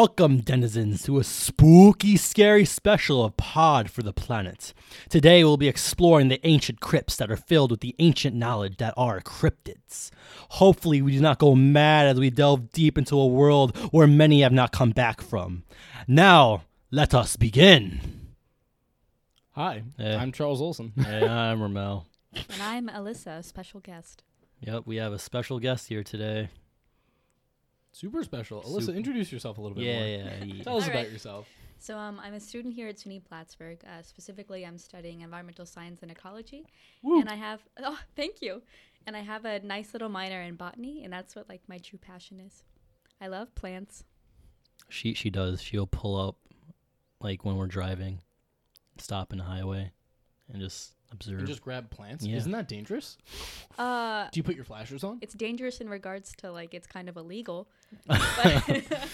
Welcome, denizens, to a spooky, scary special of Pod for the Planet. Today, we'll be exploring the ancient crypts that are filled with the ancient knowledge that are cryptids. Hopefully, we do not go mad as we delve deep into a world where many have not come back from. Now, let us begin. Hi, Hey. I'm Charles Olson. Hey, I'm Ramel. And I'm Alyssa, a special guest. Yep, we have a special guest here today. Super special. Alyssa, Super. introduce yourself a little bit Yeah, more. yeah. he- Tell us All about right. yourself. So um, I'm a student here at SUNY Plattsburgh. Uh, specifically, I'm studying environmental science and ecology. Woo. And I have, oh, thank you. And I have a nice little minor in botany, and that's what like my true passion is. I love plants. She she does. She'll pull up like when we're driving, stop in the highway, and just observe. And just grab plants. Yeah. Isn't that dangerous? Uh, Do you put your flashers on? it's dangerous in regards to like it's kind of illegal. Ow, But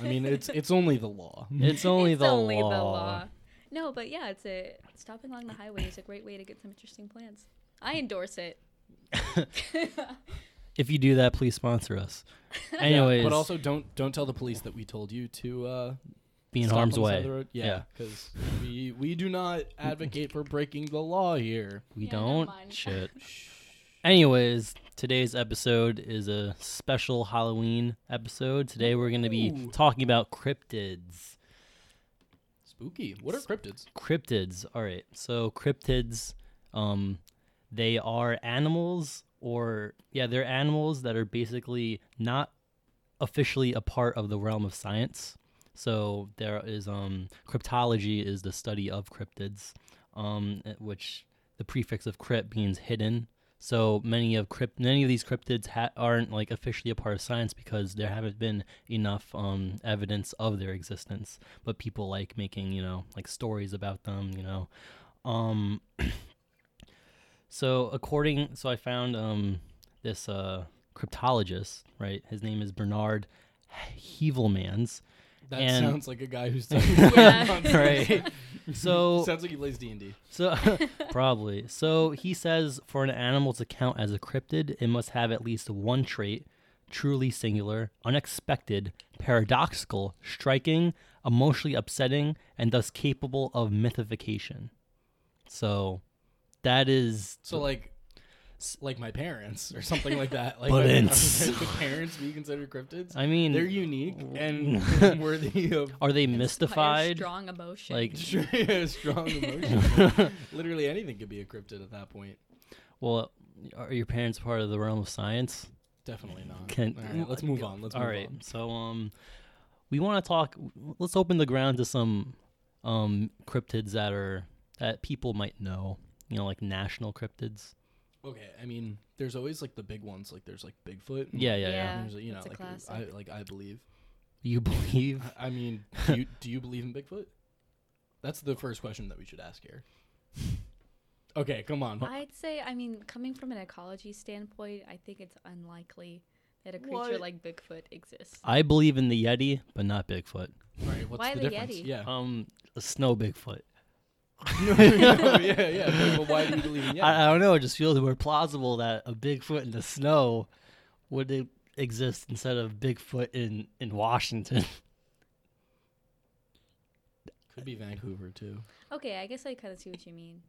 I mean, it's it's only the law. it's only it's the only law. the law. No, but yeah, it's a stopping along the highway is a great way to get some interesting plants. I endorse it. If you do that, please sponsor us. Anyways, but also don't don't tell the police that we told you to uh, be in stop harm's on the side of way. road. Yeah. Yeah, because we we do not advocate for breaking the law here. We Yeah, never don't. mind. Shit. Anyways, today's episode is a special Halloween episode. Today we're going to be Ooh. talking about cryptids. Spooky. What are cryptids? Cryptids. All right. So cryptids, um, they are animals, or yeah, they're animals that are basically not officially a part of the realm of science. So there is um, cryptology is the study of cryptids, um, eh, which the prefix of crypt means hidden. So many of crypt, many of these cryptids ha- aren't like officially a part of science because there haven't been enough um, evidence of their existence. But people like making you know like stories about them. You know, um, so according, so I found um, this uh, cryptologist, right? His name is Bernard Heuvelmans. That And- sounds like a guy who's studying Yeah. right. So sounds like he plays D and D. so probably. So he says for an animal to count as a cryptid, it must have at least one trait, truly singular, unexpected, paradoxical, striking, emotionally upsetting, and thus capable of mythification. So that is So like, s- like my parents or something like that. Like, Buttons. could parents be considered cryptids? I mean They're unique and worthy of are they Inspire mystified? Strong emotion. Like strong emotion. Literally anything could be a cryptid at that point. well, are your parents part of the realm of science? Definitely not. Can- All right, let's move on. Let's All move right. on. So um we want to talk let's open the ground to some um cryptids that are that people might know, you know, like national cryptids. Okay, I mean, there's always like the big ones. Like there's like Bigfoot. Yeah, yeah, yeah. Yeah. There's, you know, that's a like classic. I like I believe. You believe I, I mean, do you, do you believe in Bigfoot? That's the first question that we should ask here. Okay, come on. I'd say, I mean, coming from an ecology standpoint, I think it's unlikely that a creature What? like Bigfoot exists. I believe in the Yeti, but not Bigfoot. All right, what's Why the the difference? Yeti? Yeah. Um a snow Bigfoot. No, no, yeah, yeah. But why do you believe in Yeti? I, I don't know, it just feels more plausible that a Bigfoot in the snow would e- exist instead of Bigfoot in in Washington. Could be Vancouver too. Okay, I guess I kind of see what you mean.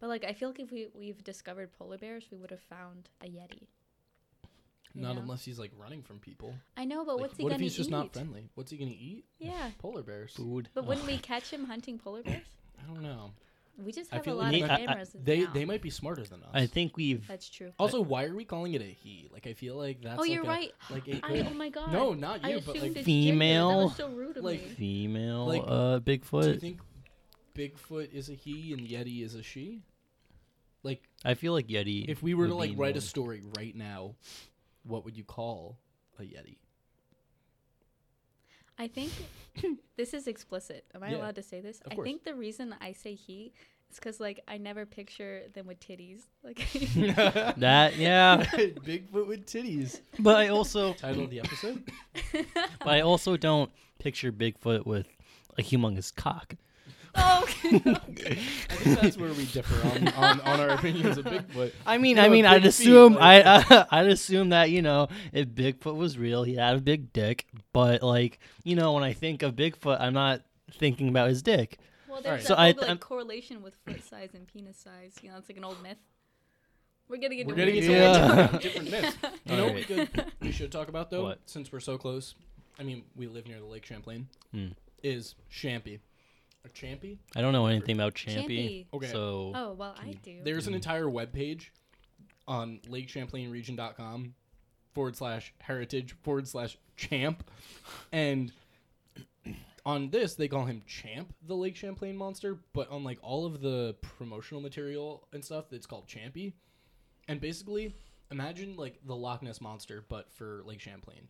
But like, I feel like if we we've discovered polar bears, we would have found a yeti. You Not know? unless he's like running from people. I know, but Like, what's he what gonna eat? What if he's just eat? not friendly? What's he gonna eat? Yeah, Polar bears. Food. but wouldn't we catch him hunting polar bears? I don't know. We just I have a feel lot like of I- I- cameras. They now. they might be smarter than us. I think we've That's true. Also, why are we calling it a he? Like, I feel like that's. oh, like you're a- right. Like it I, could. oh my god. No, not I you, but assumed like. it's Female, Gender. That was so rude of like, me. female Like, uh Do you Bigfoot. think Bigfoot is a he and Yeti is a she? Like, I feel like Yeti. if we were to like be write more- a story right now, what would you call a Yeti? I think this is explicit. Am I Yeah, allowed to say this? of I think the reason I say he is because like I never picture them with titties. Like that yeah, Bigfoot with titties. but I also Title of the episode? but I also don't picture Bigfoot with a humongous cock. Oh, okay. I think that's where we differ on, on, on our opinions of Bigfoot. I mean, You I mean, I'd feet, assume like- I I'd assume that you know if Bigfoot was real, he had a big dick. But like you know, when I think of Bigfoot, I'm not thinking about his dick. well, there's Alright. that So whole, I- like I'm- correlation with foot size and penis size. You know, it's like an old myth. We're getting into We're getting weird into Yeah. different, different myths. You know what we, could, we should talk about though, What? since we're so close. I mean, we live near the Lake Champlain. Hmm. Is Champy or Champy? I don't know anything about Champy. Champy. Okay. So Oh well, I do. There's an entire web page on LakeChamplainRegion.com forward slash heritage forward slash champ, and on this they call him Champ, the Lake Champlain monster. But on like all of the promotional material and stuff, it's called Champy. And basically, imagine like the Loch Ness monster, but for Lake Champlain.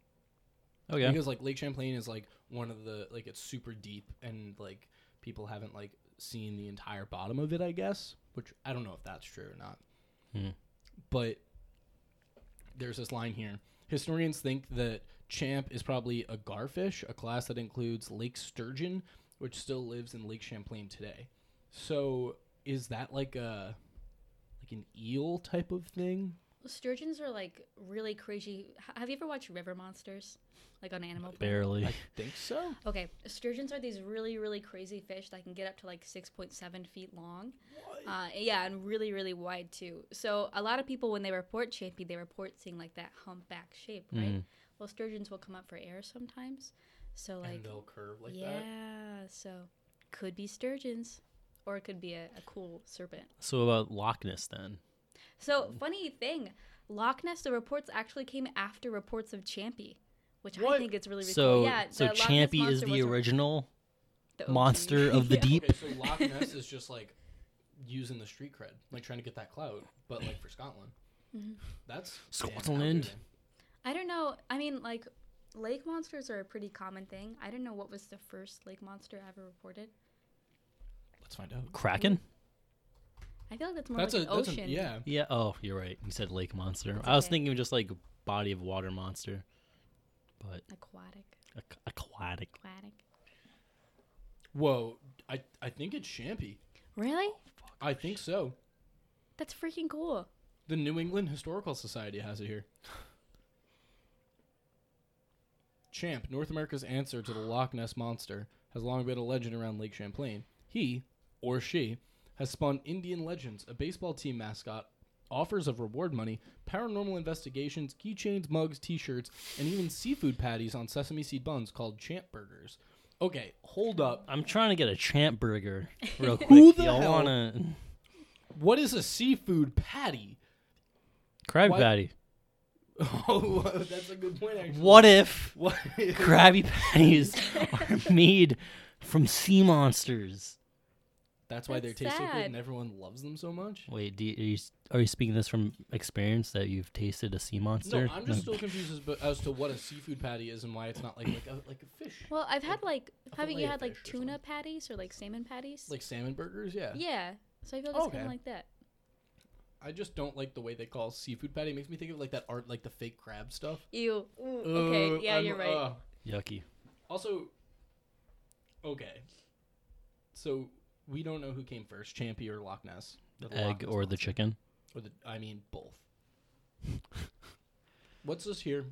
okay, Because like Lake Champlain is like one of the like it's super deep and like people haven't like seen the entire bottom of it, I guess. Which I don't know if that's true or not. Hmm. But there's this line here. Historians think that champ is probably a garfish, a class that includes lake sturgeon, which still lives in Lake Champlain today. So is that like a like an eel type of thing? Sturgeons are like really crazy. H- Have you ever watched River Monsters, like on Animal Planet? barely. I think so. Okay, sturgeons are these really, really crazy fish that can get up to like 6.7 feet long. Uh, yeah, and really, really wide too. So a lot of people, when they report champy, they report seeing like that humpback shape, right? Mhm. Well, sturgeons will come up for air sometimes. So like, and they'll curve like yeah, that. Yeah, so could be sturgeons, or it could be a, a cool serpent. So about Loch Ness then. So funny thing, Loch Ness, the reports actually came after reports of Champy, which I think it's really, really So cool. Yeah, so the Loch Ness Champy is the original the monster of the Yeah. deep. Okay, so Loch Ness is just like using the street cred, like trying to get that clout, but like for Scotland. Mm-hmm. That's Scotland. I don't know. I mean, like, lake monsters are a pretty common thing. I don't know what was the first lake monster ever reported. Let's find out. Kraken. I feel like that's more That's like a an that's ocean. a yeah. Yeah. Oh, you're right. You said lake monster. That's I was okay. thinking just like body of water monster, but Aquatic. aqu- aquatic. Aquatic. Whoa, I I think it's Champy. Really? Oh, I think so. That's freaking cool. The New England Historical Society has it here. Champ, North America's answer to the Loch Ness monster, has long been a legend around Lake Champlain. He, or she, has spawned Indian legends, a baseball team mascot, offers of reward money, paranormal investigations, keychains, mugs, t-shirts, and even seafood patties on sesame seed buns called Champ Burgers. Okay, hold up. I'm trying to get a champ burger real quick. Who the Y'all hell- wanna What is a seafood patty? crab patty? Oh, that's a good point, actually. What if What? Krabby Patties are made from sea monsters? That's why they're taste so good sad. and everyone loves them so much. Wait, do you, are, you, s- are you speaking this from experience that you've tasted a sea monster? No, I'm just still confused as, but, as to what a seafood patty is and why it's not like like a, like a fish, Well, I've had like, a haven't you fillet had like fish or tuna something. patties or like salmon patties? like salmon burgers. Yeah. yeah. So I feel like it's kind Okay. of like that. I just don't like the way they call seafood patty. It makes me think of like that art, like the fake crab stuff. Ew. Ooh, Uh, okay. Yeah, I'm- you're right. uh, Yucky. also, okay, so we don't know who came first, Champy or Loch Ness. The Loch Egg Ness or the monster. chicken? Or the I mean both. What's this here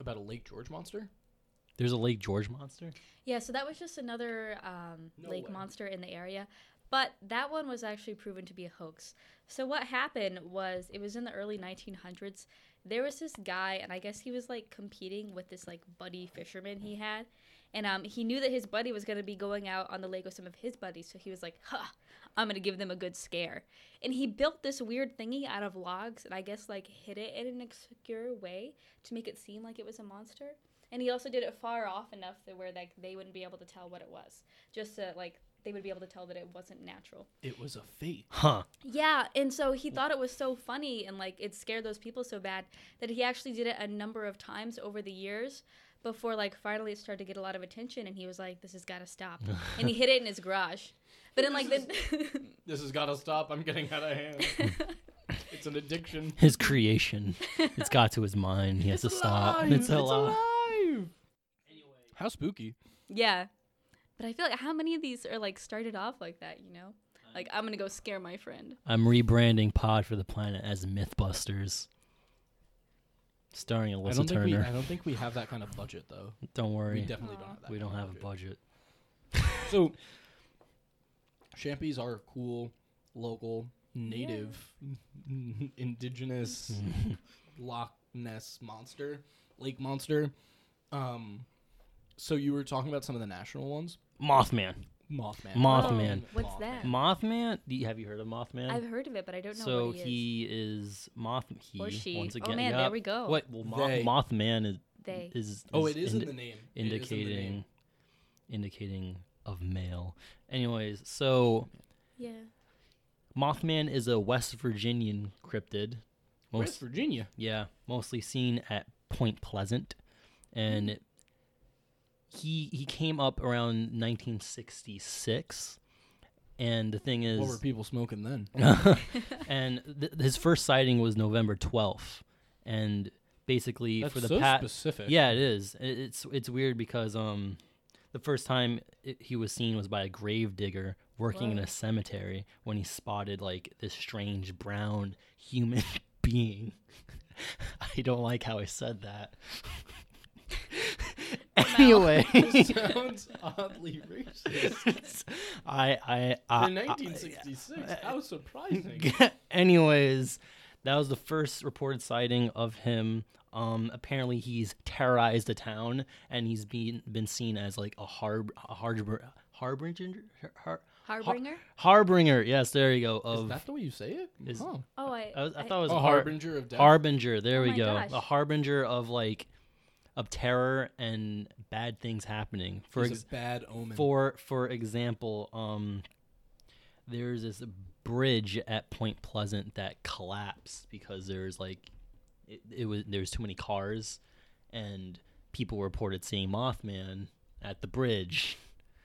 about a Lake George monster? There's a Lake George monster? Yeah, so that was just another um, No lake way. monster in the area. But that one was actually proven to be a hoax. So what happened was it was in the early 1900s. There was this guy, and I guess he was like competing with this like buddy fisherman he had. And um, he knew that his buddy was going to be going out on the lake with some of his buddies. So he was like, huh, I'm going to give them a good scare. And he built this weird thingy out of logs and I guess like hid it in an obscure way to make it seem like it was a monster. And he also did it far off enough that where like they wouldn't be able to tell what it was. Just to like they would be able to tell that it wasn't natural. It was a fake. Huh. Yeah, and so he thought it was so funny and like it scared those people so bad that he actually did it a number of times over the years before like finally it started to get a lot of attention and he was like this has got to stop. and he hid it in his garage. But then like then This has got to stop. I'm getting out of hand. it's an addiction. His creation. it's got to his mind. He has to stop. alive. It's It's alive. alive. How spooky. Yeah. But I feel like how many of these are like started off like that, you know? Like I'm gonna go scare my friend. I'm rebranding Pod for the Planet as Mythbusters. Starring I Alyssa don't think we. Turner. I don't think we have that kind of budget though. don't worry. We definitely don't have that. We don't have of a budget. So, Champies are cool, local, native, indigenous Loch Ness monster, lake monster. Um, so you were talking about some of the national ones. Mothman. Mothman. Mothman. Oh, what's that? Mothman. Do you, have you heard of Mothman? I've heard of it, but I don't know so what he, is. he is Moth. He Or she. once Oh, again. man, yeah. there we go. What? Well, Moth, Mothman is They. is. Oh, it is indi- in the name. It is in the indicating name. indicating of male. Anyways, so Yeah. Mothman is a West Virginian cryptid. West Virginia. Yeah, mostly seen at Point Pleasant, and hmm. He he came up around 1966. And the thing is, What were people smoking then? and th- his first sighting was November 12th, and basically That's for the so past specific. yeah, it is. It- It's it's weird because um, the first time it, he was seen was by a grave digger working in a cemetery when he spotted like this strange brown human being. I don't like how I said that. anyway, sounds oddly racist. I I, For I 1966, how surprising. Anyways, that was the first reported sighting of him. Um, apparently he's terrorized the town, and he's been been seen as like a harb a harbor harbinger har, Harbinger? harbinger. Yes, there you go. Is Of that the way you say it? is- Huh. Oh, I. I, was, I thought it was A har- harbinger of death. harbinger. There Oh we my go. gosh. A harbinger of like of terror and bad things happening. For ex- bad omen. for for example, um, there's this bridge at Point Pleasant that collapsed because there's like it, it was there's too many cars, and people reported seeing Mothman at the bridge.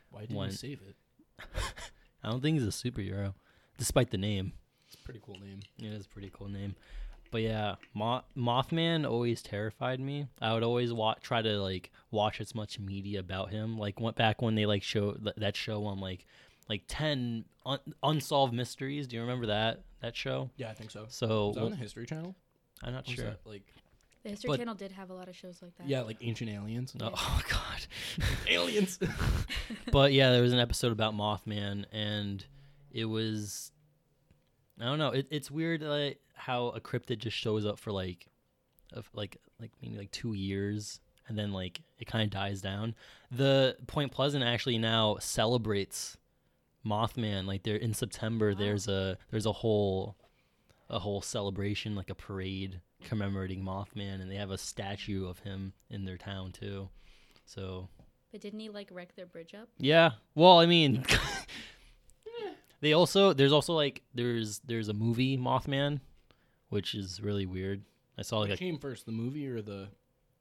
Why didn't one- you save it? I don't think he's a superhero, despite the name. It's a pretty cool name. It is a pretty cool name. But yeah, Mo- Mothman always terrified me. I would always wa- try to like watch as much media about him. Like went back when they like show th- that show on like like 10 un- unsolved mysteries. Do you remember that that show? Yeah, I think so. So Is that well, on the History Channel? I'm not Was sure. that, like, The History But- Channel did have a lot of shows like that. yeah, like Ancient Aliens. Oh, oh god. Aliens. but yeah, there was an episode about Mothman, and it was I don't know. It, it's weird like how a cryptid just shows up for like, of like like maybe like two years, and then like it kind of dies down. The Point Pleasant actually now celebrates Mothman. Like they're in September. Wow. There's a there's a whole a whole celebration like a parade commemorating Mothman, and they have a statue of him in their town too. So But didn't he like wreck their bridge up? yeah. Well, I mean, they also there's also like there's there's a movie Mothman, which is really weird. I saw like What a, came first, the movie or the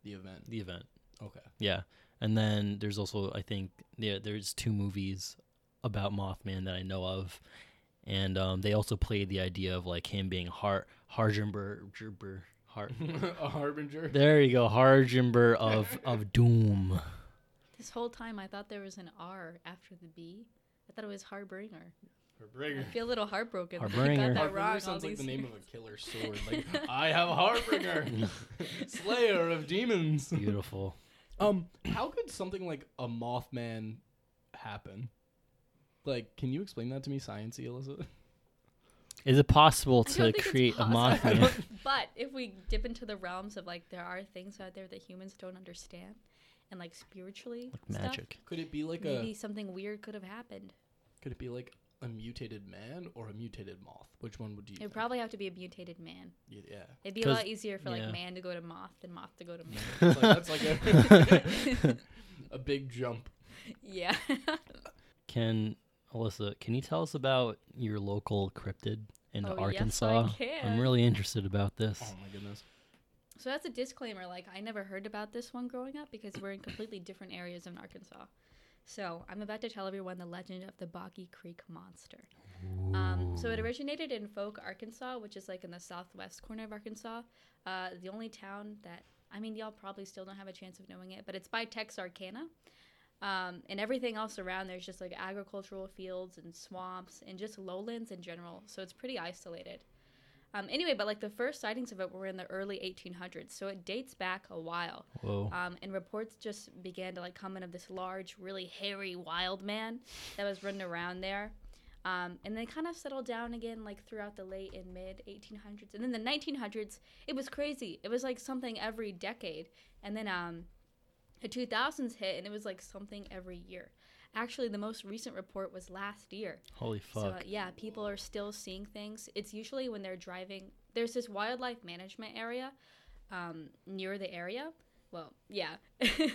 the event? the event. Okay. Yeah, and then there's also I think yeah there's two movies about Mothman that I know of, and um, they also played the idea of like him being Har Harjumber Gerber Har. a harbinger. there you go, Harjumber of of doom. This whole time I thought there was an R after the B. I thought it was Harbinger. Harbinger. I feel a little heartbroken. that I that Harbinger wrong. sounds like the name years. of a killer sword. Like I have a harbinger, slayer of demons. Beautiful. Um, how could something like a Mothman happen? Like, can you explain that to me, sciencey, Alyssa? Is it possible to don't think it's create a. Mothman? But if we dip into the realms of like there are things out there that humans don't understand, and like spiritually stuff, Magic. Could it be like maybe a? something weird could have happened. Could it be like a mutated man or a mutated moth? Which one would you? It would think? probably have to be a mutated man. Y- Yeah. It'd be a lot easier for like man to go to moth than moth to go to man. Like, that's like a a big jump. yeah. Can Alyssa, can you tell us about your local cryptid in Oh, yes, I Arkansas? I'm really interested about this. Oh my goodness. So that's a disclaimer. Like, I never heard about this one growing up because we're in completely different areas of Arkansas. So I'm about to tell everyone the legend of the Boggy Creek Monster. Um, so it originated in Fouke, Arkansas, which is like in the southwest corner of Arkansas. Uh, the only town that I mean, y'all probably still don't have a chance of knowing it, but it's by Texarkana. Um, and everything else around there's just like agricultural fields and swamps and just lowlands in general. So it's pretty isolated. Um, anyway, but like the first sightings of it were in the early 1800s, so it dates back a while. Whoa. Um, and reports just began to like come in of this large, really hairy wild man that was running around there. Um, and they kind of settled down again like throughout the late and mid 1800s. And then the 1900s, it was crazy. It was like something every decade. And then um, the 2000s hit, and it was like something every year. Actually, the most recent report was last year. Holy So fuck. uh, yeah, people are still seeing things. It's usually when they're driving. There's this wildlife management area um, near the area. Well, yeah.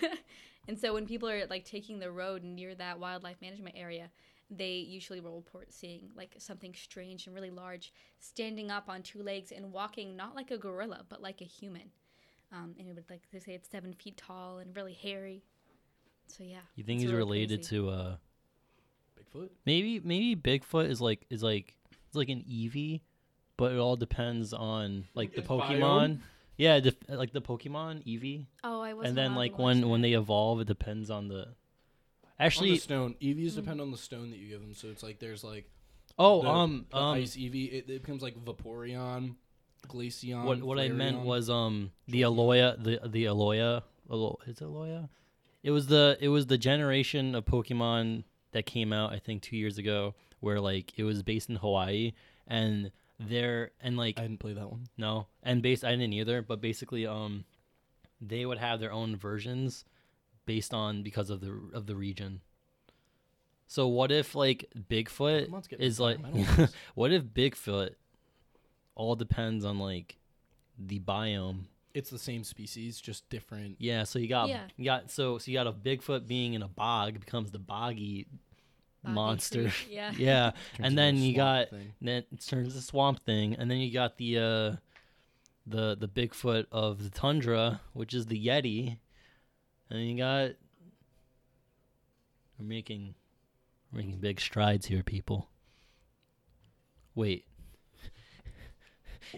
and so when people are like taking the road near that wildlife management area, they usually will report seeing like something strange and really large, standing up on two legs and walking not like a gorilla but like a human. Um, and it would like they say it's seven feet tall and really hairy. So yeah. you think he's really related crazy. to uh Bigfoot. maybe maybe Bigfoot is like is like it's like an Eevee, but it all depends on like the Its biome? Pokemon. Yeah, def- like the Pokemon Eevee, Oh, I was. and then like when when they evolve, it depends on the. on Actually, the stone. Eevees Mm. depend on the stone that you give them. So it's like there's like oh the, um the um ice Eevee. It, it becomes like Vaporeon, Glaceon. what what I meant Flareon. was um the Aloya the the Aloya Alo- is it Aloya? It was the it was the generation of Pokemon that came out I think two years ago where like it was based in Hawaii and there and like I didn't play that one. No, and based I didn't either, but basically, um, they would have their own versions based on because of the of the region. So what if like Bigfoot is like, what if Bigfoot all depends on like the biome? It's the same species, just different. Yeah, so you got Yeah. you got so so you got a Bigfoot being in a bog becomes the boggy Boggy monster. creek, yeah. yeah, and then you got thing. then it turns to swamp thing, and then you got the uh, the the Bigfoot of the tundra, which is the Yeti, and you got we're making we're making big strides here, people. Wait,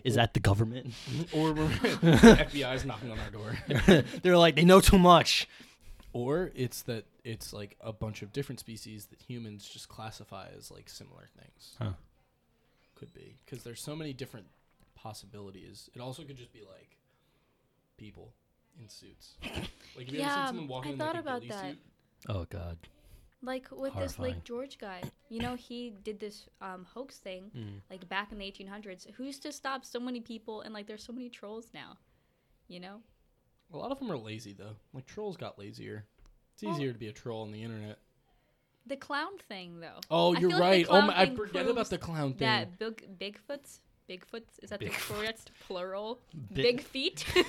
is that the government? or we're, the FBI's knocking on our door. They're like they know too much. Or it's that it's like a bunch of different species that humans just classify as like similar things. Huh. Could be because there's so many different possibilities. It also could just be like people in suits. Like have you ever seen someone walking I in like thought a about ghillie that. suit? Oh God. Like with this Lake George guy, you know, he did this um, hoax thing Mm. like back in the 1800s. Who's to stop so many people and like there's so many trolls now, you know? A lot of them are lazy though. Like trolls got lazier. It's Well- easier to be a troll on the internet. The clown thing though. Oh, I you're like right. the oh my, I forget about the clown thing. That big Bigfoots, Bigfoots is that the Bigfoot. correct plural? Big- Big feet.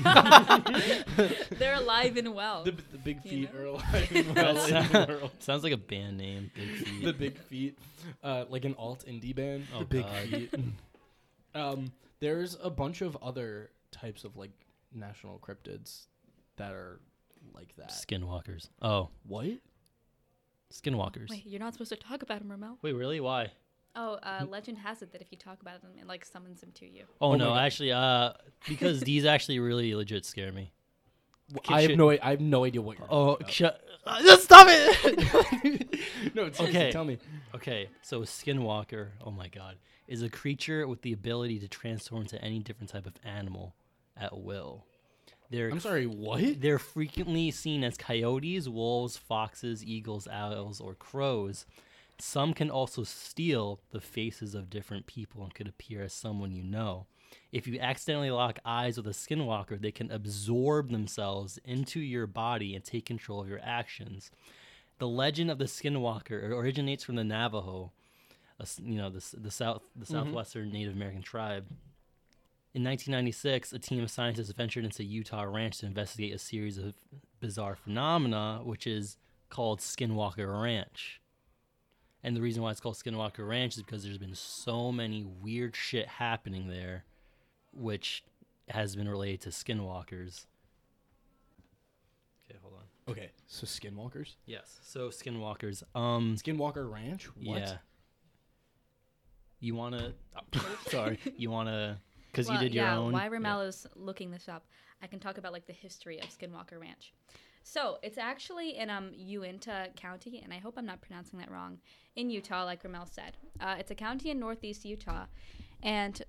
They're alive and well. the, the big You feet know? are alive and well in the world. Sounds like a band name. Big feet. the big feet, uh, like an alt indie band. Oh, the big God. feet. um, there's a bunch of other types of like national cryptids that are like that. Skinwalkers. Oh, What? skinwalkers. Wait, you're not supposed to talk about them, Ramel. Wait, really? Why? Oh, uh, legend has it that if you talk about them, it like summons them to you. Oh, Oh my no, God. actually, uh, because these actually really legit scare me. Kid I have shit. no. I have no idea what you're. Oh, talking shut! Uh, just stop it! about. no, seriously, Okay. Tell me. okay, so a skinwalker, oh my god, is a creature with the ability to transform into any different type of animal at will. They're I'm sorry. What? They're frequently seen as coyotes, wolves, foxes, eagles, owls, or crows. Some can also steal the faces of different people and could appear as someone you know. If you accidentally lock eyes with a skinwalker, they can absorb themselves into your body and take control of your actions. The legend of the skinwalker originates from the Navajo, a you know, the, the south, the mm-hmm. southwestern Native American tribe. In 1996, a team of scientists ventured into Utah Ranch to investigate a series of bizarre phenomena, which is called Skinwalker Ranch. And the reason why it's called Skinwalker Ranch is because there's been so many weird shit happening there, which has been related to skinwalkers. Okay, hold on. Okay. So skinwalkers. Yes, so skinwalkers. Um, Skinwalker Ranch. What? yeah. You wanna? sorry, you wanna? Because you Well, did your yeah, own. Why Yeah. Is looking this up, I can talk about like the history of Skinwalker Ranch. So it's actually in um Uintah County, and I hope I'm not pronouncing that wrong. In Utah, like Ramel said, uh, it's a county in northeast Utah, and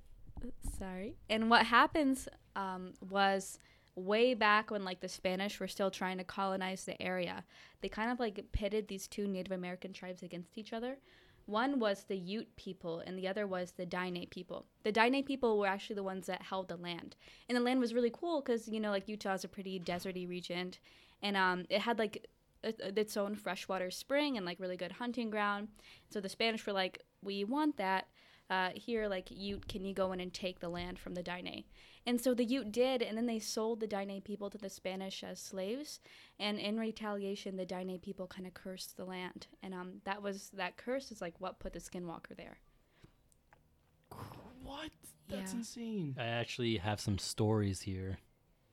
sorry. And what happens um, was way back when like the Spanish were still trying to colonize the area, they kind of like pitted these two Native American tribes against each other. One was the Ute people, and the other was the Diné people. The Diné people were actually the ones that held the land, and the land was really cool because you know like Utah is a pretty deserty region, and um, it had like its own freshwater spring and like really good hunting ground. So the Spanish were like, "We want that." Uh, here, like Ute, can you go in and take the land from the Diné? And so the Ute did, and then they sold the Diné people to the Spanish as slaves. And in retaliation, the Diné people kind of cursed the land, and um, that was that curse is like what put the Skinwalker there. What? That's Yeah. insane. I actually have some stories here,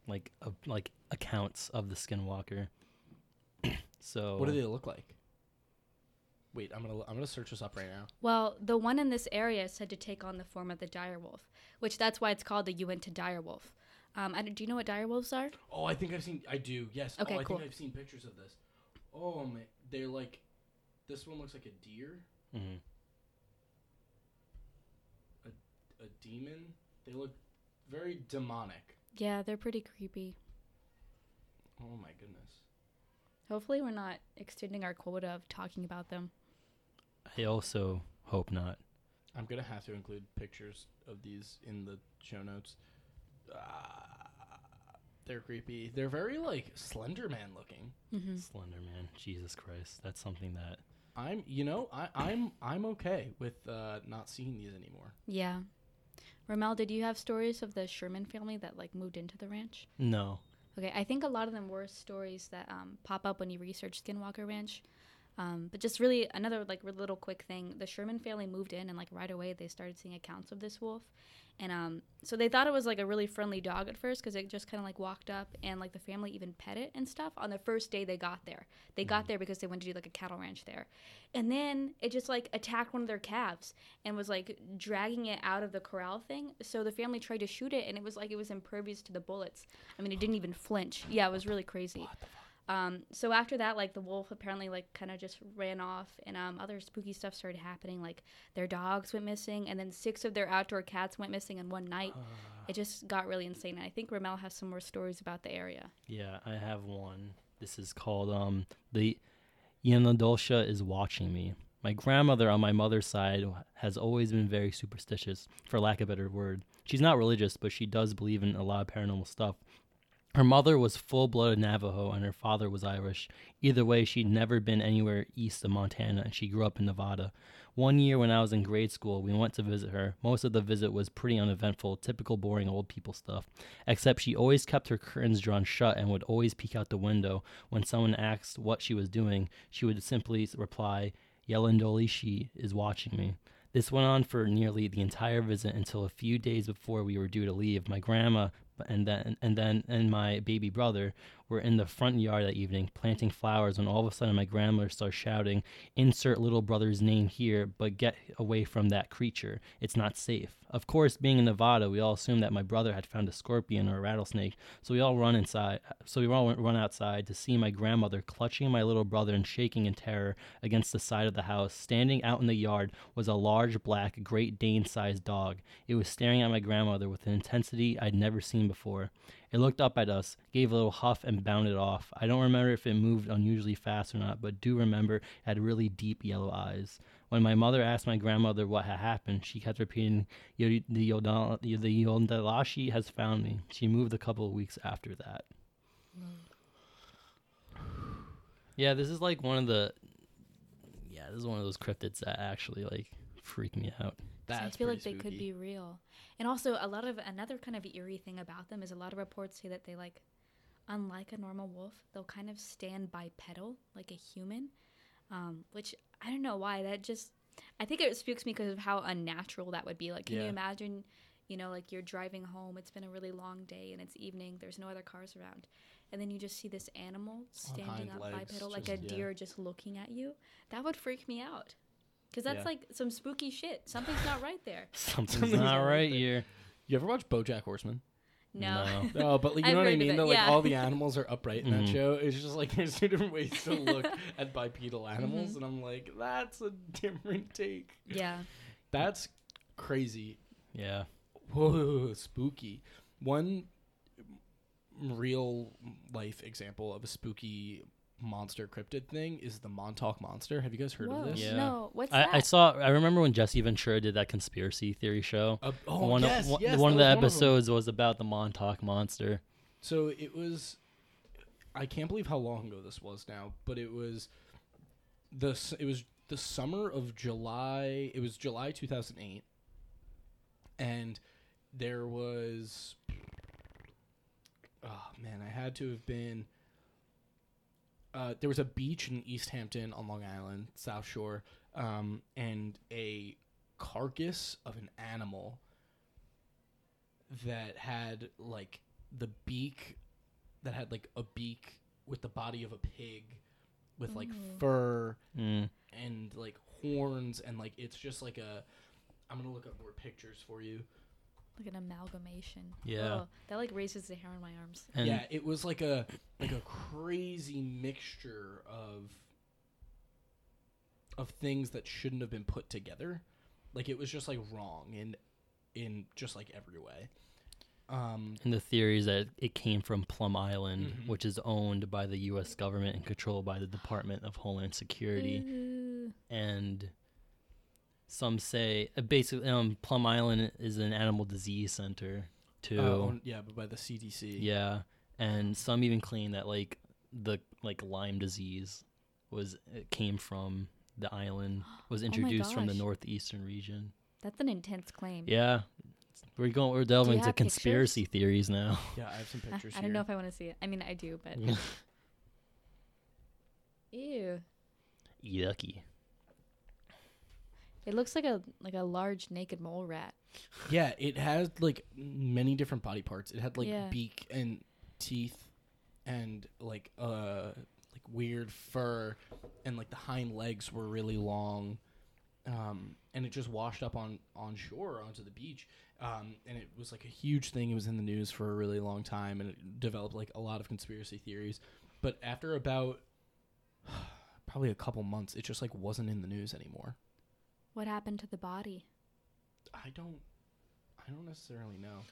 like uh, like accounts of the Skinwalker. so What do they look like? Wait, I'm gonna I'm gonna search this up right now. Well, the one in this area is said to take on the form of the direwolf, which that's why it's called the Uinta direwolf. Um, I don't- you know what direwolves are? Oh, I think I've seen. I do. Yes. Okay, oh, I cool. think I've seen pictures of this. Oh man, they're like. This one looks like a deer, Mhm. a demon. They look very demonic. Yeah, they're pretty creepy. Oh my goodness. Hopefully, we're not extending our quota of talking about them. I also hope not. I'm gonna have to include pictures of these in the show notes. Ah, they're creepy. They're very like Slender Man looking. Mm-hmm. Slender Man, Jesus Christ, that's something that I'm, you know, I, I'm, I'm okay with uh, not seeing these anymore. Yeah. Ramel, did you have stories of the Sherman family that like moved into the ranch? no. Okay, I think a lot of them were stories that um, pop up when you research Skinwalker Ranch. Um, but just really another like little quick thing: the Sherman family moved in, and like right away they started seeing accounts of this wolf, and um, so they thought it was like a really friendly dog at first because it just kind of like walked up and like the family even pet it and stuff on the first day they got there. They got there because they went to do like a cattle ranch there, and then it just like attacked one of their calves and was like dragging it out of the corral thing. So the family tried to shoot it, and it was like it was impervious to the bullets. I mean, it didn't even flinch. Yeah, it was really crazy. Um, so after that, like the wolf apparently like kind of just ran off, and um, other spooky stuff started happening. Like their dogs went missing, and then six of their outdoor cats went missing in one night. It just got really insane. And I think Ramel has some more stories about the area. Yeah, I have one. This is called um the Yanadolsha is watching me. My grandmother on my mother's side has always been very superstitious, for lack of a better word. She's not religious, but she does believe in a lot of paranormal stuff. Her mother was full blooded Navajo and her father was Irish. Either way, she'd never been anywhere east of Montana and she grew up in Nevada. One year when I was in grade school, we went to visit her. Most of the visit was pretty uneventful, typical boring old people stuff. Except she always kept her curtains drawn shut and would always peek out the window. When someone asked what she was doing, she would simply reply, Yelendolishi is watching me. This went on for nearly the entire visit until a few days before we were due to leave. My grandma and then and then and my baby brother were in the front yard that evening planting flowers when all of a sudden my grandmother starts shouting, "Insert little brother's name here, but get away from that creature. It's not safe." Of course, being in Nevada, we all assumed that my brother had found a scorpion or a rattlesnake, so we all run inside. So we all run outside to see my grandmother clutching my little brother and shaking in terror against the side of the house. Standing out in the yard was a large black Great Dane-sized dog. It was staring at my grandmother with an intensity I'd never seen before. It looked up at us, gave a little huff, and bounded off. I don't remember if it moved unusually fast or not, but do remember it had really deep yellow eyes. When my mother asked my grandmother what had happened, she kept repeating, the Yondalashi has found me." She moved a couple of weeks after that. Yeah, this is like one of the. Yeah, this is one of those cryptids that actually like freak me out. So I feel like they could be real. And also, a lot of another kind of eerie thing about them is a lot of reports say that they like, unlike a normal wolf, they'll kind of stand bipedal like a human, um, which I don't know why. That just, I think it spooks me because of how unnatural that would be. Like, can you imagine, you know, like you're driving home, it's been a really long day and it's evening, there's no other cars around. And then you just see this animal standing up legs, bipedal like just- a yeah. deer just looking at you. That would freak me out. Because that's Yeah. like some spooky shit. Something's not right there. Something's Something's not not right here. You ever watch BoJack Horseman? No. No, but like you I've know what I of mean. it, Though, like yeah. all the animals are upright in that Mhm. show. It's just like there's two different ways to look at bipedal animals, Mhm. and I'm like, that's a different take. yeah. That's crazy. Yeah. Whoa, spooky. One real life example of a spooky monster cryptid thing is the Montauk monster. Have you guys heard Whoa. of this? Yeah. No. What's I, that? I saw. I remember when Jesse Ventura did that conspiracy theory show. Uh, oh one yes, of, one, yes, one of the was them. episodes was about the Montauk monster. So it was. I can't believe how long ago this was now, but it was the it was the summer of July. It was July two thousand eight, and there was. Oh man, I had to have been. Uh, there was a beach in East Hampton on Long Island, South Shore, um, and a carcass of an animal that had like the beak that had like a beak with the body of a pig with like Ooh. fur Mm. and like horns and like it's just like a I'm gonna look up more pictures for you. Like an amalgamation. Yeah. Ugh, that like raises the hair on my arms. And yeah, it was like a like a crazy mixture of of things that shouldn't have been put together. Like it was just like wrong in in just like every way. Um and the theory is that it came from Plum Island, Mhm. which is owned by the U.S. government and controlled by the Department of Homeland Security. Ew. and some say uh, basically um, Plum Island is an animal disease center too. uh, owned- yeah, but by the CDC. yeah, and some even claim that like the like Lyme disease was it came from the island was Oh introduced from the northeastern region. That's an intense claim. Yeah, we're going we're delving into have pictures? conspiracy theories now. Yeah, I have some pictures I here. don't know if I want to see it. I mean, I do, but ew. Yucky. It looks like a like a large naked mole rat. Yeah, it has like many different body parts. It had like Yeah. beak and teeth and like uh like weird fur and like the hind legs were really long. Um and it just washed up on on shore onto the beach. Um and it was like a huge thing. It was in the news for a really long time and it developed like a lot of conspiracy theories. But after about probably a couple months, it just like wasn't in the news anymore. What happened to the body? I don't I don't necessarily know.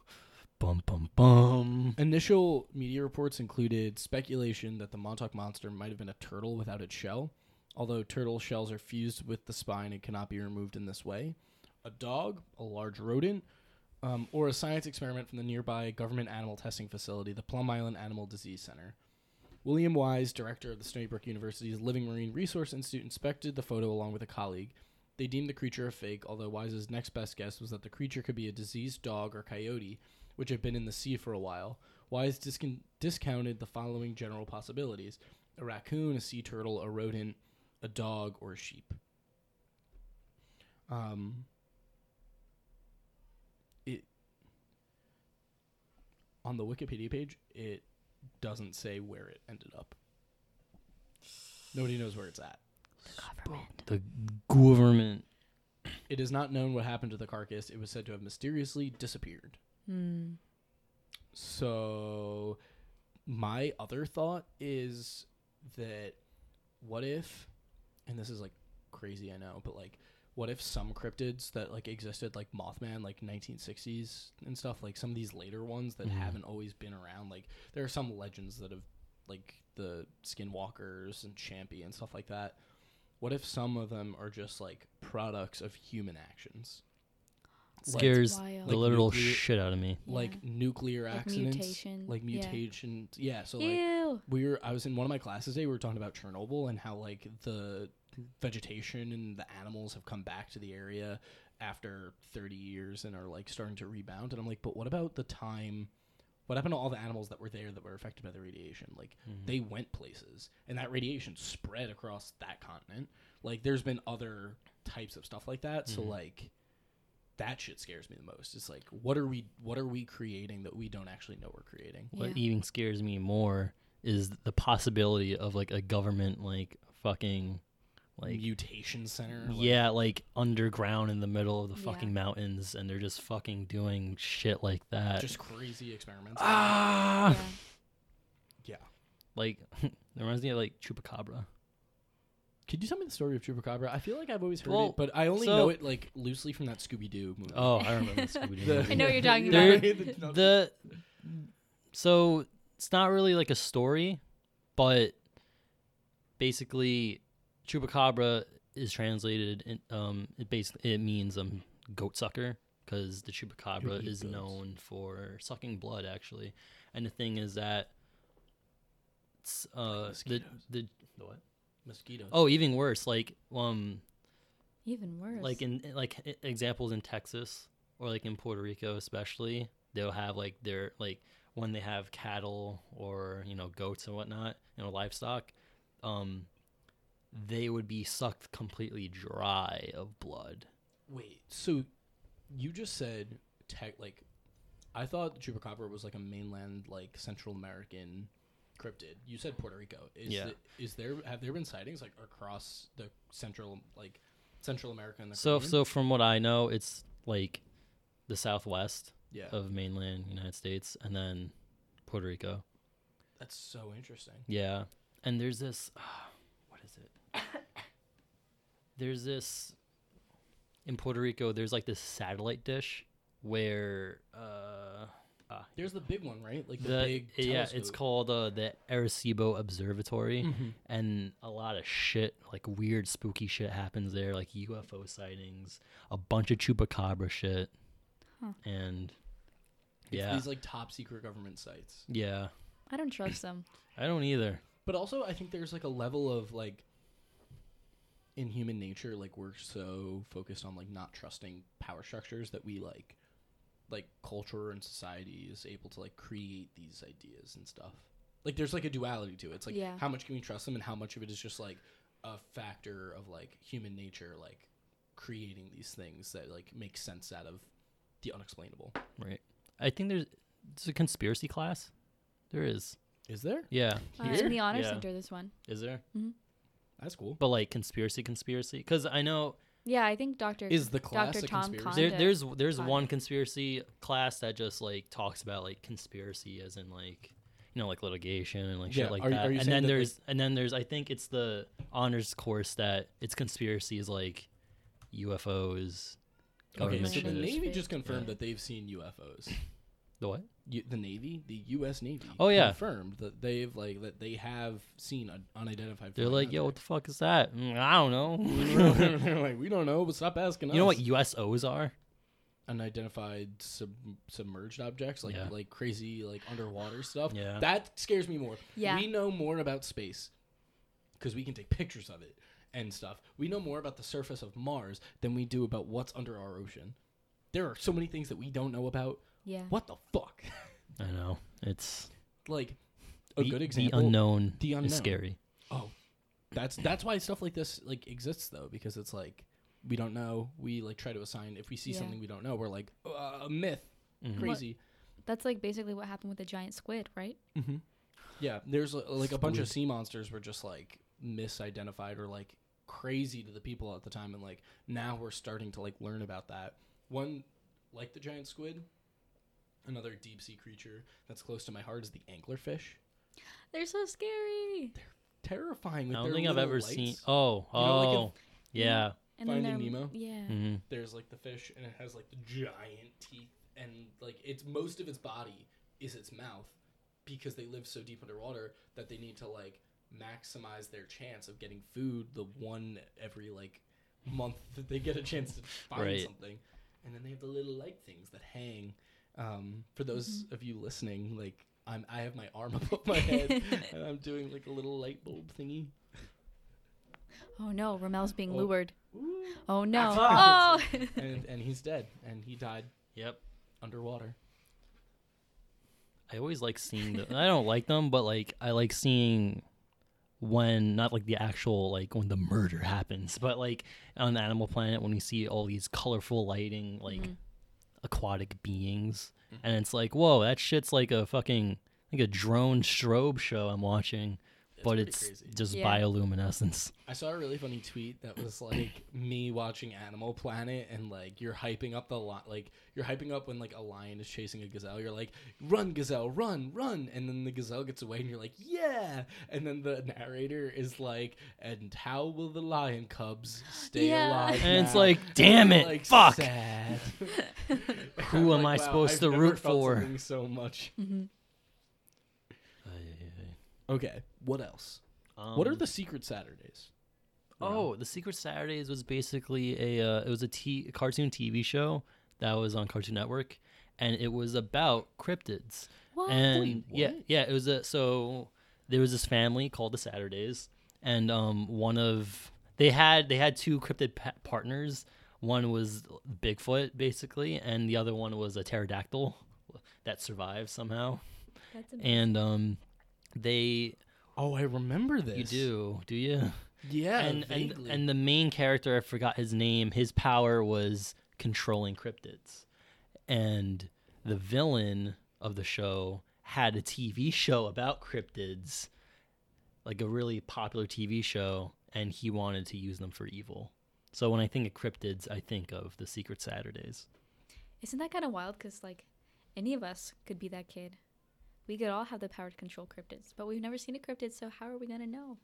Bum bum bum. Initial media reports included speculation that the Montauk monster might have been a turtle without its shell, although turtle shells are fused with the spine and cannot be removed in this way. A dog, a large rodent, um, or a science experiment from the nearby government animal testing facility, the Plum Island Animal Disease Center. William Wise, director of the Stony Brook University's Living Marine Resource Institute, inspected the photo along with a colleague. They deemed the creature a fake, although Wise's next best guess was that the creature could be a diseased dog or coyote, which had been in the sea for a while. Wise discounted the following general possibilities a raccoon, a sea turtle, a rodent, a dog, or a sheep. Um, it on the Wikipedia page, it doesn't say where it ended up. Nobody knows where it's at. Government. The government. It is not known what happened to the carcass. It was said to have mysteriously disappeared. Hmm. So, my other thought is that what if, and this is like crazy, I know, but like, what if some cryptids that like existed, like Mothman, like 1960s and stuff, like some of these later ones that Mhm. haven't always been around, like there are some legends that have, like the Skinwalkers and Champy and stuff like that. What if some of them are just like products of human actions? Like- Scares wild. the Like literal nuclear- shit out of me. like Yeah. nuclear Like accidents, mutation, like yeah. mutations. Yeah, so like Ew. we were. I was in one of my classes today. We were talking about Chernobyl and how like the vegetation and the animals have come back to the area after 30 years and are like starting to rebound. And I'm like, but what about the time? What happened to all the animals that were there that were affected by the radiation? Like Mhm. they went places, and that radiation spread across that continent. Like there's been other types of stuff like that. So Mhm. like that shit scares me the most. It's like what are we what are we creating that we don't actually know we're creating? What Yeah. even scares me more is the possibility of like a government like fucking like mutation center. like- yeah, like underground in the middle of the Yeah. fucking mountains, and they're just fucking doing shit like that. just crazy experiments. ah, Yeah. yeah. like it reminds me of like chupacabra. Could you tell me the story of Chupacabra? I feel like I've always heard Well, it, but I only so- know it like loosely from that Scooby Doo movie. Oh, I remember the Scooby-Doo I know what you're talking There- about. the so it's not really like a story, but basically, chupacabra is translated. In, um, it basically it means um goat sucker because the chupacabra is goats. known for sucking blood actually, and the thing is that. It's, uh, the mosquitoes. the the what? mosquitoes. Oh, even worse. Like um, Even worse. like in like examples in Texas or like in Puerto Rico especially, they'll have like their like when they have cattle or you know goats and whatnot, you know livestock, um, they would be sucked completely dry of blood. Wait, so you just said tech like I thought Chupacabra was like a mainland like Central American cryptid. You said Puerto Rico. Is Yeah. it- is there have there been sightings like across the central like Central America and the So Caribbean? so from what I know, it's like the southwest yeah, of mainland United States and then Puerto Rico. that's so interesting. Yeah. And there's this it? There's this in Puerto Rico there's like this satellite dish where uh ah, There's the big one, right? Like the, the big yeah, it's called uh, the Arecibo Observatory Mhm. and a lot of shit like weird spooky shit happens there like UFO sightings, a bunch of chupacabra shit. Huh. And It's yeah. these like top secret government sites. yeah. I don't trust them. I don't either. But also, I think there's like a level of like in human nature, like we're so focused on like not trusting power structures that we like, like culture and society is able to like create these ideas and stuff. Like there's like a duality to it. It's like Yeah. how much can we trust them and how much of it is just like a factor of like human nature, like creating these things that like make sense out of the unexplainable. Right. I think there's there's a conspiracy class. There is. Is there? Yeah. Uh, in the honor Yeah. center, this one. Is there? That's cool. But like conspiracy conspiracy cuz I know Yeah, I think Doctor Is the class Dr. Tom conspiracy? Conn- there, there's there's caught one conspiracy class that just like talks about like conspiracy as in like you know like litigation and like Yeah, shit like are that. are you and then that, like- there's and then there's I think it's the honors course that it's conspiracy is like UFOs Okay, government so the. Navy just confirmed Yeah. that they've seen UFOs. The what? U- the Navy, the U.S. Navy, Oh, yeah. confirmed that they've like that they have seen an unidentified. They're flying like, yo, what object. the fuck is that? Mm, I don't know. They're like, we don't know, but stop asking us. you know what. USOs are? Unidentified sub- submerged objects, like Yeah. like crazy like underwater stuff. Yeah. that scares me more. Yeah. we know more about space because we can take pictures of it and stuff. We know more about the surface of Mars than we do about what's under our ocean. There are so many things that we don't know about. Yeah. What the fuck? I know. It's like a the, good example. The unknown, the unknown. is scary. Oh, that's that's why stuff like this like exists though because it's like we don't know. We like try to assign if we see Yeah. something we don't know, we're like uh, a myth, Mhm. crazy. That's like basically what happened with the giant squid, right? Mm-hmm. Yeah, there's uh, like a bunch of sea monsters were just like misidentified or like crazy to the people at the time, and like now we're starting to like learn about that. One like the giant squid. Another deep sea creature that's close to my heart is the anglerfish. They're so scary. They're terrifying. with I don't their think I've ever lights. seen. Oh, You know, like in- oh, yeah. And Finding Nemo? Yeah. hmm there's like the fish and it has like the giant teeth and like it's most of its body is its mouth because they live so deep underwater that they need to like maximize their chance of getting food the one every like month that they get a chance to find Right. something and then they have the little light things that hang um, for those of you listening like I'm, I have my arm above my head and I'm doing like a little light bulb thingy Oh no, Romel's being Oh. lured. Ooh. Oh no. Oh. and, and he's dead and he died Yep. underwater I always like seeing the. I don't like them, but like I like seeing when not like the actual like when the murder happens, but like on Animal Planet when you see all these colorful lighting like Mhm. Aquatic beings, Mhm. and it's like whoa, that shit's like a fucking like a drone strobe show I'm watching. It's but it's crazy. just Yeah. bioluminescence. I saw a really funny tweet that was like me watching Animal Planet and like you're hyping up the li- like you're hyping up when like a lion is chasing a gazelle. You're like, "Run, gazelle, run, run!" And then the gazelle gets away, and you're like, "Yeah!" And then the narrator is like, "And how will the lion cubs stay Yeah. alive?" And it's like, damn it, like, fuck. sad. Who I'm am I wow, supposed I've to never root felt for? something So much. Mhm. Okay, what else? what are Um, the secret Saturdays? Oh, the Secret Saturdays was basically a uh, it was a t- a cartoon TV show that was on Cartoon Network, and it was about cryptids. What? And Wait, yeah, yeah, it was a so there was this family called the Saturdays, and um one of they had they had two cryptid pa- partners. One was Bigfoot basically, and the other one was a pterodactyl that survived somehow. That's amazing. And um they Oh, I remember this. you do do you? Yeah, and, and and the main character I forgot his name. His power was controlling cryptids, and the villain of the show had a TV show about cryptids, like a really popular TV show, and he wanted to use them for evil. So when I think of cryptids, I think of the Secret Saturdays. Isn't that kind of wild? Because, like, any of us could be that kid. We could all have the power to control cryptids, but we've never seen a cryptid, so how are we going to know?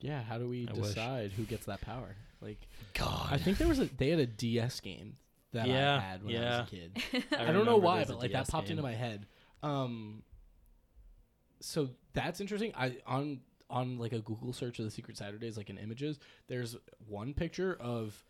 yeah, how do we I wish. decide who gets that power? Like, God, I think there was a they had a DS game that Yeah, I had when I was a kid. I, don't know why, but like that DS popped into my head. Um, so that's interesting. I on on like a Google search of the Secret Saturdays, like in images, there's one picture of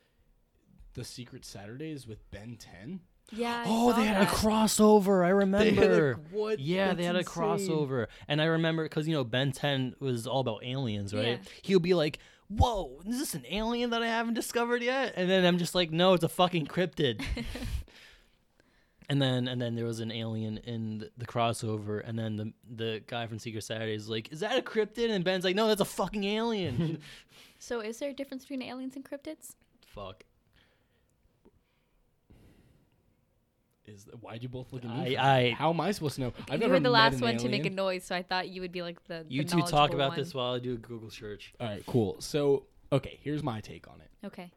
the Secret Saturdays with Ben Ten. Yeah. I Oh, they had a crossover. I They had a- remember. what? Yeah, they had a insane. crossover, and I remember because you know Ben Ten was all about aliens, right? Yeah. He'll be like, "Whoa, is this an alien that I haven't discovered yet?" And then I'm just like, "No, it's a fucking cryptid." and then and then there was an alien in the, the crossover, and then the the guy from Secret Saturday is like, "Is that a cryptid?" And Ben's like, "No, that's a fucking alien." So, is there a difference between aliens and cryptids? Fuck. Is that, why do you both look at me? I- I- How am I supposed to know? I've you never were the last an one to make a noise, so I thought you would be like the. You the two talk about one. this while I do a Google search. All right, cool. So okay, here's my take on it. Okay.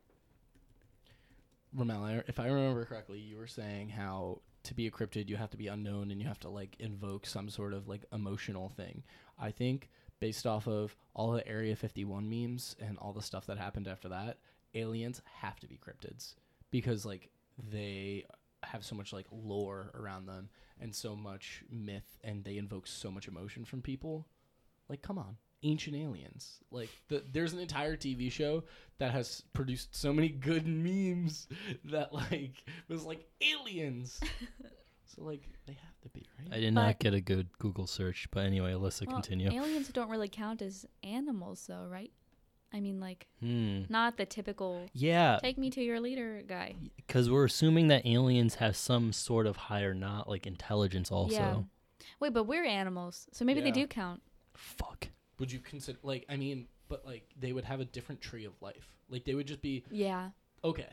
Ramel, if I remember correctly, you were saying how to be a cryptid, you have to be unknown and you have to like invoke some sort of like emotional thing. I think based off of all the Area 51 memes and all the stuff that happened after that, aliens have to be cryptids because like they have so much like lore around them and so much myth and they invoke so much emotion from people. Like come on, ancient aliens. Like the, there's an entire TV show that has produced so many good memes that like was like aliens. so like they have to be right. I did But- not get a good Google search, but anyway, Alyssa, Well, continue. aliens don't really count as animals, though, right? I mean, like, Hmm. not the typical Yeah, take me to your leader guy. because we're assuming that aliens have some sort of higher, not like intelligence. Also, Yeah. Wait, but we're animals, so maybe they do count. fuck. Would you consider like I mean, but like they would have a different tree of life. Like they would just be Yeah. okay.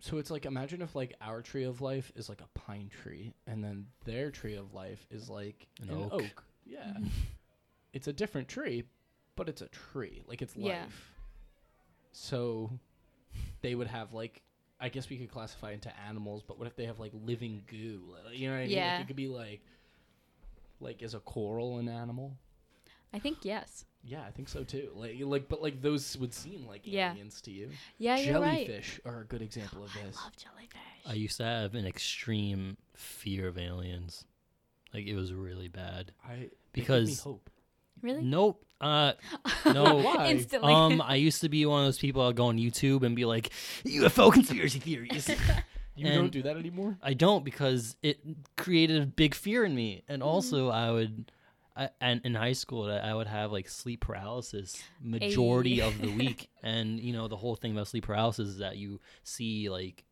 So it's like imagine if like our tree of life is like a pine tree, and then their tree of life is like An an, oak. oak. Yeah, it's a different tree, but it's a tree. Like it's life. Yeah. life. So they would have like I guess we could classify into animals, but what if they have like living goo? Like, You know what I mean? Yeah. Like it could be like like is a coral an animal? I think yes. Yeah, I think so too. Like like but like those would seem like Yeah. aliens to you. Yeah, you're right. Jellyfish are a good example of this. I this. love jellyfish. I used to have an extreme fear of aliens. Like it was really bad. I they give me Because- hope. really? Nope. Uh, no. Why? Instantly. um, I used to be one of those people that would go on YouTube and be like, UFO conspiracy theories. You and- don't do that anymore? I don't because it created a big fear in me, and Mm-hmm. also I would, I, and in high school I I would have like sleep paralysis majority Ayy. of the week, and you know the whole thing about sleep paralysis is that you see like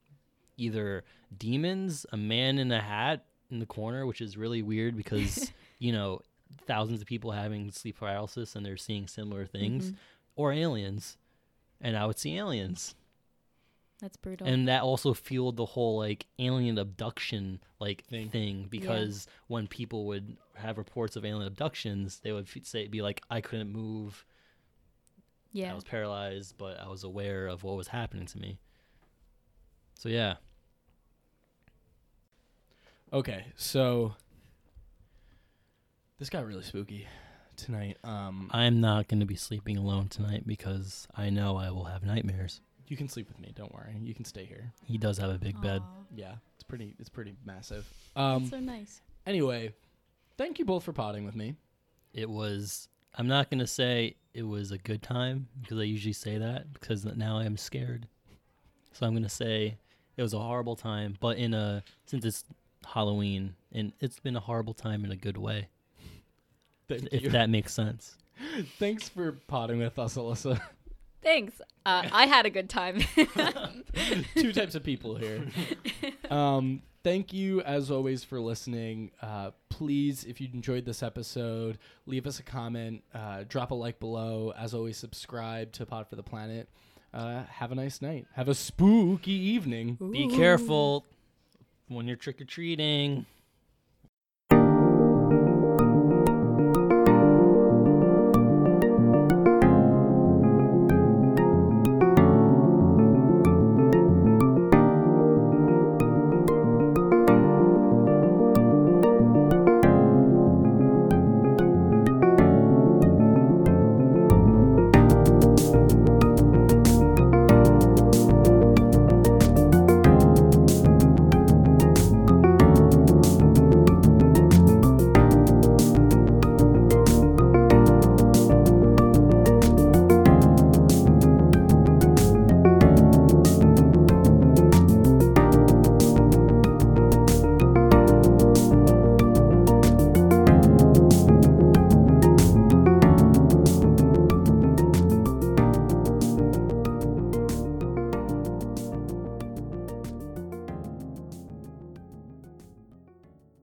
either demons, a man in a hat in the corner, which is really weird because you know thousands of people having sleep paralysis and they're seeing similar things, Mhm. or aliens, and I would see aliens. That's brutal. and that also fueled the whole like alien abduction like Thing. thing, because when people would have reports of alien abductions they would f- say be like i couldn't move Yeah. i was paralyzed but i was aware of what was happening to me so yeah Okay, so this got really spooky tonight. Um, i'm not going to be sleeping alone tonight because i know i will have nightmares you can sleep with me. Don't worry. You can stay here. he does have a big bed Yeah, it's pretty. It's pretty massive. Um. so nice. Anyway, thank you both for potting with me. it was i'm not going to say it was a good time because i usually say that because now i'm scared so i'm going to say it was a horrible time but in a since it's halloween and it's been a horrible time in a good way Thank if you. that makes sense Thanks for potting with us, Alyssa. Thanks. Uh, I had a good time. Two types of people here. Um, thank you, as always, for listening. Uh, please, if you enjoyed this episode, leave us a comment, uh, drop a like below. As always, subscribe to Pod for the Planet. Uh, have a nice night. Have a spooky evening. be careful when you're trick-or-treating